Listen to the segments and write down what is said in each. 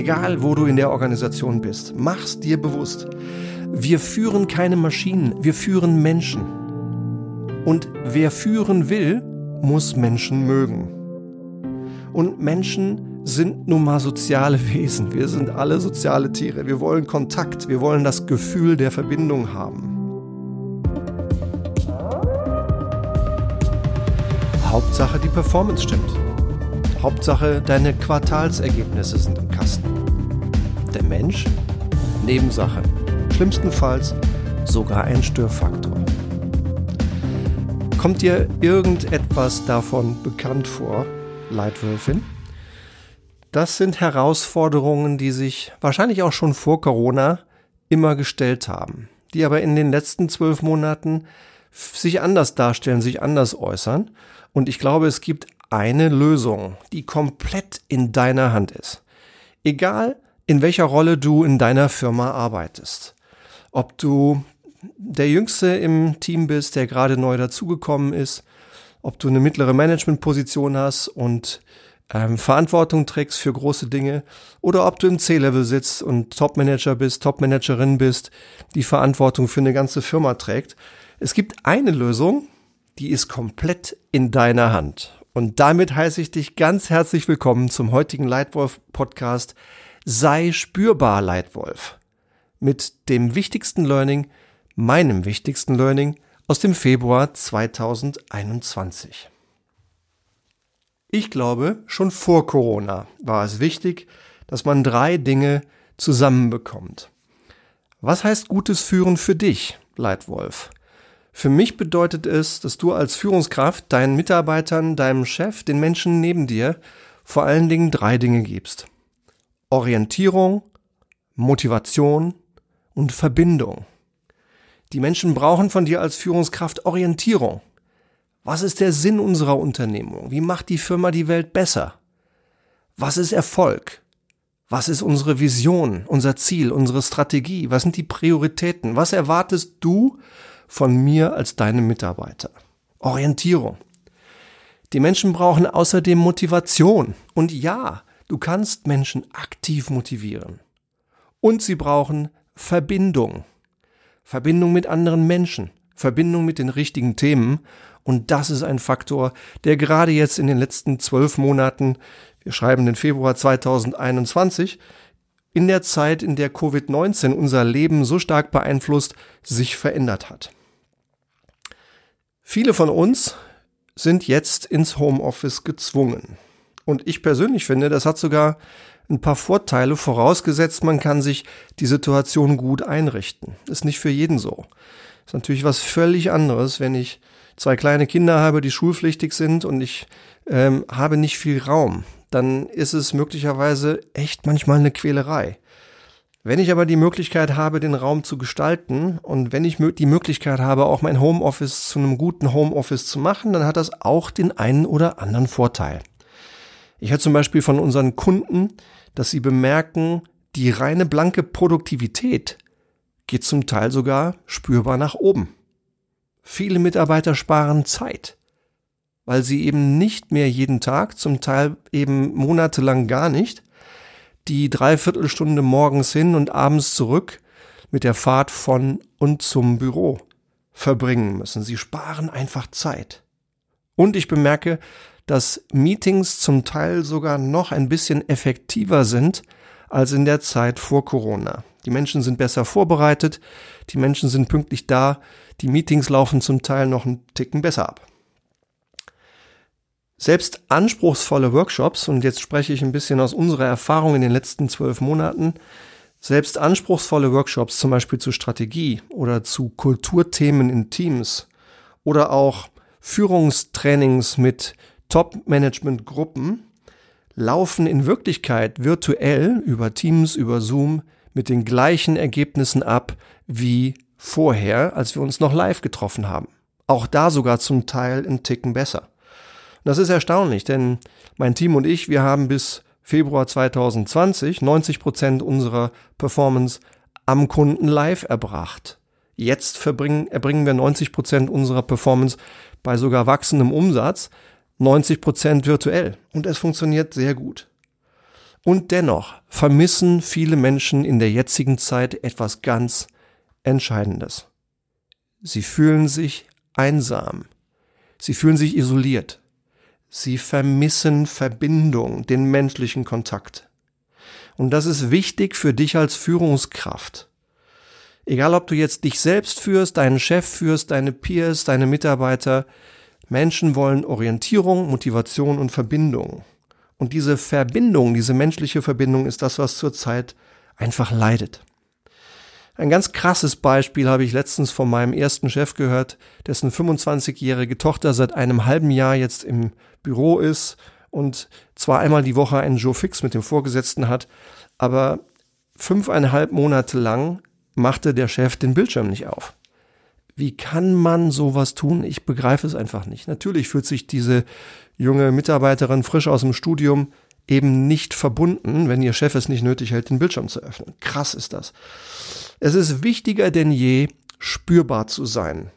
egal wo du in der Organisation bist, mach's dir bewusst. Wir führen keine Maschinen, wir führen Menschen. Und wer führen will, muss Menschen mögen. Und Menschen sind nun mal soziale Wesen. Wir sind alle soziale Tiere. Wir wollen Kontakt, wir wollen das Gefühl der Verbindung haben. Hauptsache die Performance stimmt. Hauptsache deine Quartalsergebnisse sind im Kasten. Der Mensch? Nebensache. Schlimmstenfalls sogar ein Störfaktor. Kommt dir irgendetwas davon bekannt vor, Leitwölfin? Das sind Herausforderungen, die sich wahrscheinlich auch schon vor Corona immer gestellt haben, die aber in den letzten zwölf Monaten sich anders darstellen, sich anders äußern. Und ich glaube, es gibt eine Lösung, die komplett in deiner Hand ist. Egal, in welcher Rolle du in deiner Firma arbeitest. Ob du der Jüngste im Team bist, der gerade neu dazugekommen ist, ob du eine mittlere Managementposition hast und ähm, Verantwortung trägst für große Dinge oder ob du im C-Level sitzt und Topmanager bist, Topmanagerin bist, die Verantwortung für eine ganze Firma trägt. Es gibt eine Lösung, die ist komplett in deiner Hand. Und damit heiße ich dich ganz herzlich willkommen zum heutigen Leitwolf Podcast Sei spürbar Leitwolf. Mit dem wichtigsten Learning, meinem wichtigsten Learning aus dem Februar 2021. Ich glaube, schon vor Corona war es wichtig, dass man drei Dinge zusammenbekommt. Was heißt gutes Führen für dich, Leitwolf? Für mich bedeutet es, dass du als Führungskraft deinen Mitarbeitern, deinem Chef, den Menschen neben dir vor allen Dingen drei Dinge gibst. Orientierung, Motivation und Verbindung. Die Menschen brauchen von dir als Führungskraft Orientierung. Was ist der Sinn unserer Unternehmung? Wie macht die Firma die Welt besser? Was ist Erfolg? Was ist unsere Vision, unser Ziel, unsere Strategie? Was sind die Prioritäten? Was erwartest du von mir als deinem Mitarbeiter. Orientierung. Die Menschen brauchen außerdem Motivation. Und ja, du kannst Menschen aktiv motivieren. Und sie brauchen Verbindung. Verbindung mit anderen Menschen. Verbindung mit den richtigen Themen. Und das ist ein Faktor, der gerade jetzt in den letzten zwölf Monaten, wir schreiben den Februar 2021, in der Zeit, in der Covid-19 unser Leben so stark beeinflusst, sich verändert hat. Viele von uns sind jetzt ins Homeoffice gezwungen. Und ich persönlich finde, das hat sogar ein paar Vorteile, vorausgesetzt, man kann sich die Situation gut einrichten. Ist nicht für jeden so. Ist natürlich was völlig anderes, wenn ich zwei kleine Kinder habe, die schulpflichtig sind und ich ähm, habe nicht viel Raum. Dann ist es möglicherweise echt manchmal eine Quälerei. Wenn ich aber die Möglichkeit habe, den Raum zu gestalten und wenn ich die Möglichkeit habe, auch mein Homeoffice zu einem guten Homeoffice zu machen, dann hat das auch den einen oder anderen Vorteil. Ich höre zum Beispiel von unseren Kunden, dass sie bemerken, die reine blanke Produktivität geht zum Teil sogar spürbar nach oben. Viele Mitarbeiter sparen Zeit, weil sie eben nicht mehr jeden Tag, zum Teil eben monatelang gar nicht, die Dreiviertelstunde morgens hin und abends zurück mit der Fahrt von und zum Büro verbringen müssen. Sie sparen einfach Zeit. Und ich bemerke, dass Meetings zum Teil sogar noch ein bisschen effektiver sind als in der Zeit vor Corona. Die Menschen sind besser vorbereitet, die Menschen sind pünktlich da, die Meetings laufen zum Teil noch einen Ticken besser ab. Selbst anspruchsvolle Workshops, und jetzt spreche ich ein bisschen aus unserer Erfahrung in den letzten zwölf Monaten, selbst anspruchsvolle Workshops zum Beispiel zu Strategie oder zu Kulturthemen in Teams oder auch Führungstrainings mit Top-Management-Gruppen laufen in Wirklichkeit virtuell über Teams, über Zoom mit den gleichen Ergebnissen ab wie vorher, als wir uns noch live getroffen haben. Auch da sogar zum Teil einen Ticken besser. Das ist erstaunlich, denn mein Team und ich, wir haben bis Februar 2020 90 Prozent unserer Performance am Kunden live erbracht. Jetzt erbringen wir 90 Prozent unserer Performance bei sogar wachsendem Umsatz, 90 Prozent virtuell. Und es funktioniert sehr gut. Und dennoch vermissen viele Menschen in der jetzigen Zeit etwas ganz Entscheidendes. Sie fühlen sich einsam. Sie fühlen sich isoliert. Sie vermissen Verbindung, den menschlichen Kontakt. Und das ist wichtig für dich als Führungskraft. Egal ob du jetzt dich selbst führst, deinen Chef führst, deine Peers, deine Mitarbeiter, Menschen wollen Orientierung, Motivation und Verbindung. Und diese Verbindung, diese menschliche Verbindung ist das, was zurzeit einfach leidet. Ein ganz krasses Beispiel habe ich letztens von meinem ersten Chef gehört, dessen 25-jährige Tochter seit einem halben Jahr jetzt im Büro ist und zwar einmal die Woche einen Joe Fix mit dem Vorgesetzten hat, aber fünfeinhalb Monate lang machte der Chef den Bildschirm nicht auf. Wie kann man sowas tun? Ich begreife es einfach nicht. Natürlich fühlt sich diese junge Mitarbeiterin frisch aus dem Studium eben nicht verbunden, wenn ihr Chef es nicht nötig hält, den Bildschirm zu öffnen. Krass ist das. Es ist wichtiger denn je, spürbar zu sein.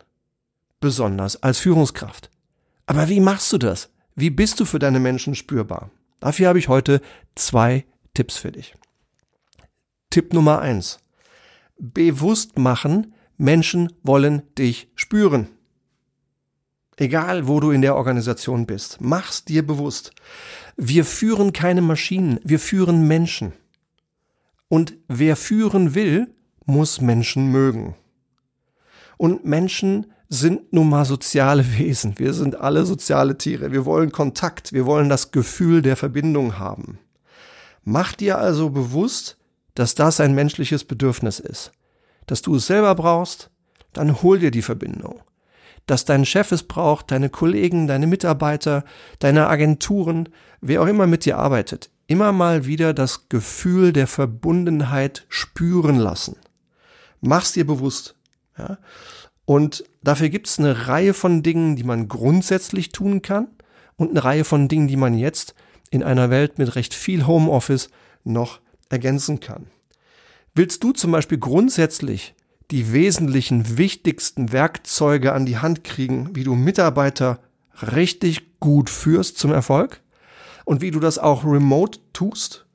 Besonders als Führungskraft. Aber wie machst du das? Wie bist du für deine Menschen spürbar? Dafür habe ich heute zwei Tipps für dich. Tipp Nummer eins: Bewusst machen, Menschen wollen dich spüren. Egal, wo du in der Organisation bist, mach's dir bewusst. Wir führen keine Maschinen, wir führen Menschen. Und wer führen will, muss Menschen mögen. Und Menschen sind nun mal soziale Wesen. Wir sind alle soziale Tiere. Wir wollen Kontakt. Wir wollen das Gefühl der Verbindung haben. Mach dir also bewusst, dass das ein menschliches Bedürfnis ist. Dass du es selber brauchst, dann hol dir die Verbindung. Dass dein Chef es braucht, deine Kollegen, deine Mitarbeiter, deine Agenturen, wer auch immer mit dir arbeitet, immer mal wieder das Gefühl der Verbundenheit spüren lassen. Mach's dir bewusst. Ja? Und dafür gibt es eine Reihe von Dingen, die man grundsätzlich tun kann und eine Reihe von Dingen, die man jetzt in einer Welt mit recht viel Homeoffice noch ergänzen kann. Willst du zum Beispiel grundsätzlich die wesentlichen, wichtigsten Werkzeuge an die Hand kriegen, wie du Mitarbeiter richtig gut führst zum Erfolg und wie du das auch remote tust,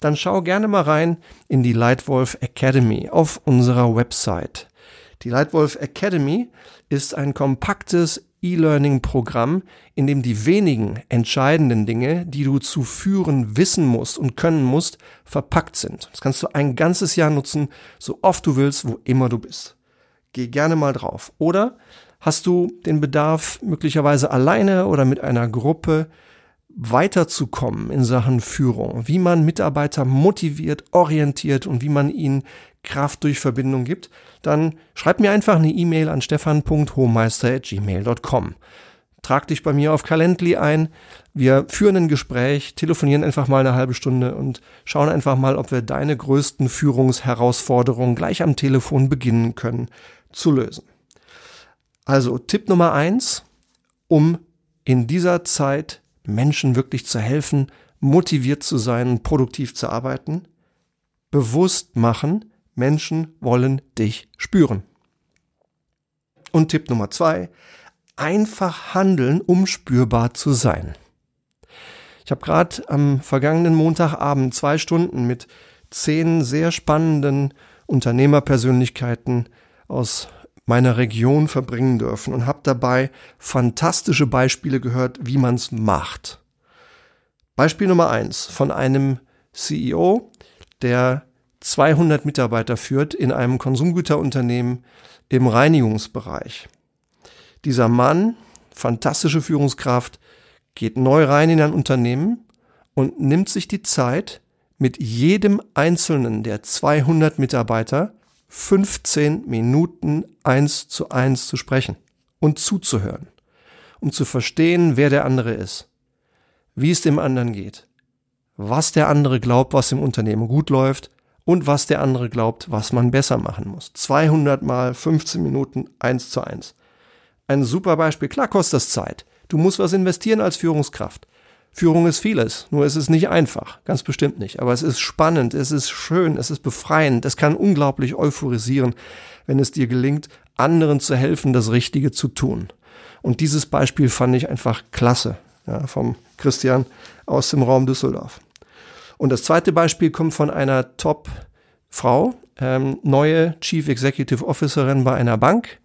dann schau gerne mal rein in die Lightwolf Academy auf unserer Website. Die Lightwolf Academy ist ein kompaktes E-Learning-Programm, in dem die wenigen entscheidenden Dinge, die du zu führen wissen musst und können musst, verpackt sind. Das kannst du ein ganzes Jahr nutzen, so oft du willst, wo immer du bist. Geh gerne mal drauf. Oder hast du den Bedarf, möglicherweise alleine oder mit einer Gruppe weiterzukommen in Sachen Führung, wie man Mitarbeiter motiviert, orientiert und wie man ihnen Kraft durch Verbindung gibt, dann schreib mir einfach eine E-Mail an stefan.hohmeister.gmail.com. Trag dich bei mir auf Calendly ein. Wir führen ein Gespräch, telefonieren einfach mal eine halbe Stunde und schauen einfach mal, ob wir deine größten Führungsherausforderungen gleich am Telefon beginnen können zu lösen. Also Tipp Nummer eins, um in dieser Zeit Menschen wirklich zu helfen, motiviert zu sein, produktiv zu arbeiten, bewusst machen, Menschen wollen dich spüren. Und Tipp Nummer zwei, einfach handeln, um spürbar zu sein. Ich habe gerade am vergangenen Montagabend zwei Stunden mit zehn sehr spannenden Unternehmerpersönlichkeiten aus meiner Region verbringen dürfen und habe dabei fantastische Beispiele gehört, wie man es macht. Beispiel Nummer eins von einem CEO, der 200 Mitarbeiter führt in einem Konsumgüterunternehmen im Reinigungsbereich. Dieser Mann, fantastische Führungskraft, geht neu rein in ein Unternehmen und nimmt sich die Zeit, mit jedem einzelnen der 200 Mitarbeiter 15 Minuten eins zu eins zu sprechen und zuzuhören, um zu verstehen, wer der andere ist, wie es dem anderen geht, was der andere glaubt, was im Unternehmen gut läuft und was der andere glaubt, was man besser machen muss. 200 mal 15 Minuten eins zu eins. Ein super Beispiel. Klar kostet das Zeit. Du musst was investieren als Führungskraft. Führung ist vieles, nur es ist nicht einfach, ganz bestimmt nicht. Aber es ist spannend, es ist schön, es ist befreiend, es kann unglaublich euphorisieren, wenn es dir gelingt, anderen zu helfen, das Richtige zu tun. Und dieses Beispiel fand ich einfach klasse, ja, vom Christian aus dem Raum Düsseldorf. Und das zweite Beispiel kommt von einer Top-Frau, ähm, neue Chief Executive Officerin bei einer Bank,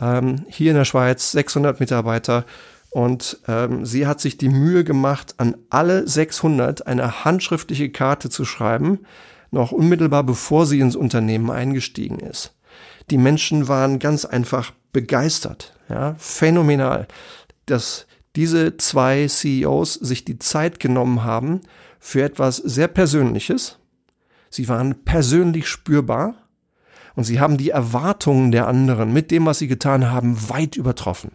ähm, hier in der Schweiz, 600 Mitarbeiter. Und ähm, sie hat sich die Mühe gemacht, an alle 600 eine handschriftliche Karte zu schreiben, noch unmittelbar bevor sie ins Unternehmen eingestiegen ist. Die Menschen waren ganz einfach begeistert, ja, phänomenal, dass diese zwei CEOs sich die Zeit genommen haben für etwas sehr Persönliches. Sie waren persönlich spürbar und sie haben die Erwartungen der anderen mit dem, was sie getan haben, weit übertroffen.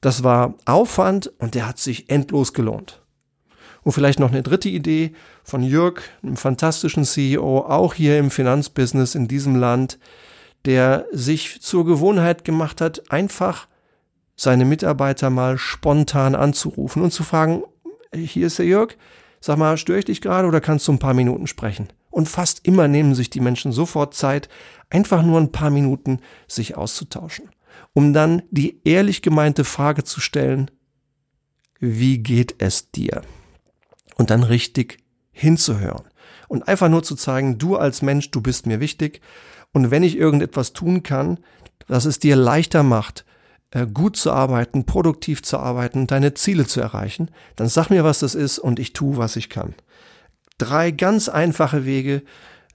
Das war Aufwand und der hat sich endlos gelohnt. Und vielleicht noch eine dritte Idee von Jörg, einem fantastischen CEO, auch hier im Finanzbusiness in diesem Land, der sich zur Gewohnheit gemacht hat, einfach seine Mitarbeiter mal spontan anzurufen und zu fragen, hier ist der Jörg, sag mal, störe ich dich gerade oder kannst du ein paar Minuten sprechen? Und fast immer nehmen sich die Menschen sofort Zeit, einfach nur ein paar Minuten sich auszutauschen, um dann die ehrlich gemeinte Frage zu stellen, wie geht es dir? Und dann richtig hinzuhören und einfach nur zu zeigen, du als Mensch, du bist mir wichtig und wenn ich irgendetwas tun kann, das es dir leichter macht, gut zu arbeiten, produktiv zu arbeiten, deine Ziele zu erreichen, dann sag mir, was das ist und ich tue, was ich kann. Drei ganz einfache Wege,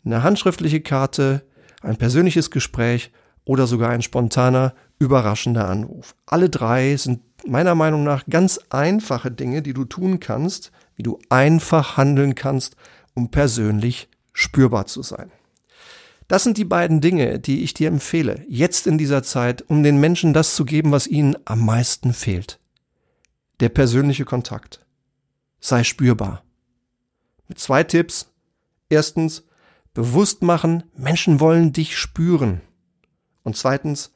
eine handschriftliche Karte, ein persönliches Gespräch oder sogar ein spontaner, überraschender Anruf. Alle drei sind meiner Meinung nach ganz einfache Dinge, die du tun kannst, wie du einfach handeln kannst, um persönlich spürbar zu sein. Das sind die beiden Dinge, die ich dir empfehle, jetzt in dieser Zeit, um den Menschen das zu geben, was ihnen am meisten fehlt. Der persönliche Kontakt. Sei spürbar. Mit zwei Tipps. Erstens, bewusst machen, Menschen wollen dich spüren. Und zweitens,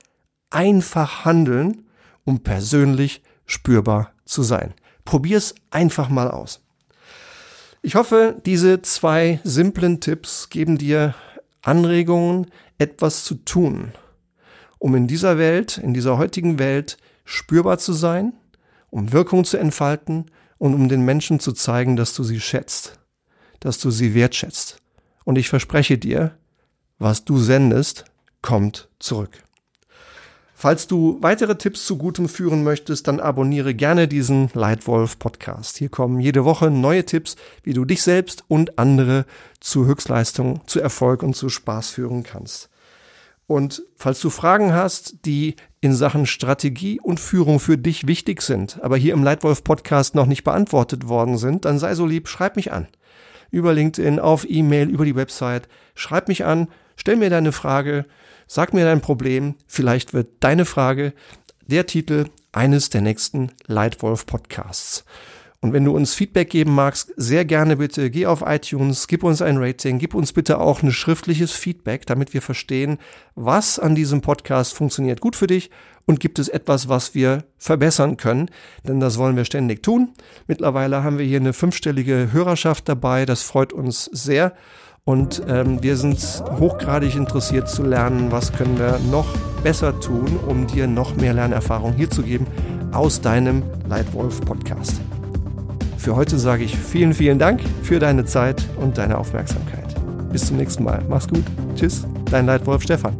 einfach handeln, um persönlich spürbar zu sein. Probier's einfach mal aus. Ich hoffe, diese zwei simplen Tipps geben dir Anregungen, etwas zu tun, um in dieser Welt, in dieser heutigen Welt spürbar zu sein, um Wirkung zu entfalten und um den Menschen zu zeigen, dass du sie schätzt, dass du sie wertschätzt. Und ich verspreche dir, was du sendest, kommt zurück. Falls du weitere Tipps zu Gutem führen möchtest, dann abonniere gerne diesen Leitwolf Podcast. Hier kommen jede Woche neue Tipps, wie du dich selbst und andere zu Höchstleistung, zu Erfolg und zu Spaß führen kannst. Und falls du Fragen hast, die in Sachen Strategie und Führung für dich wichtig sind, aber hier im Leitwolf Podcast noch nicht beantwortet worden sind, dann sei so lieb, schreib mich an. Über LinkedIn, auf E-Mail, über die Website. Schreib mich an, stell mir deine Frage Sag mir dein Problem, vielleicht wird deine Frage der Titel eines der nächsten Lightwolf Podcasts. Und wenn du uns Feedback geben magst, sehr gerne bitte geh auf iTunes, gib uns ein Rating, gib uns bitte auch ein schriftliches Feedback, damit wir verstehen, was an diesem Podcast funktioniert gut für dich und gibt es etwas, was wir verbessern können, denn das wollen wir ständig tun. Mittlerweile haben wir hier eine fünfstellige Hörerschaft dabei, das freut uns sehr. Und ähm, wir sind hochgradig interessiert zu lernen, was können wir noch besser tun, um dir noch mehr Lernerfahrung hier zu geben aus deinem Leitwolf Podcast. Für heute sage ich vielen, vielen Dank für deine Zeit und deine Aufmerksamkeit. Bis zum nächsten Mal. Mach's gut. Tschüss, dein Leitwolf Stefan.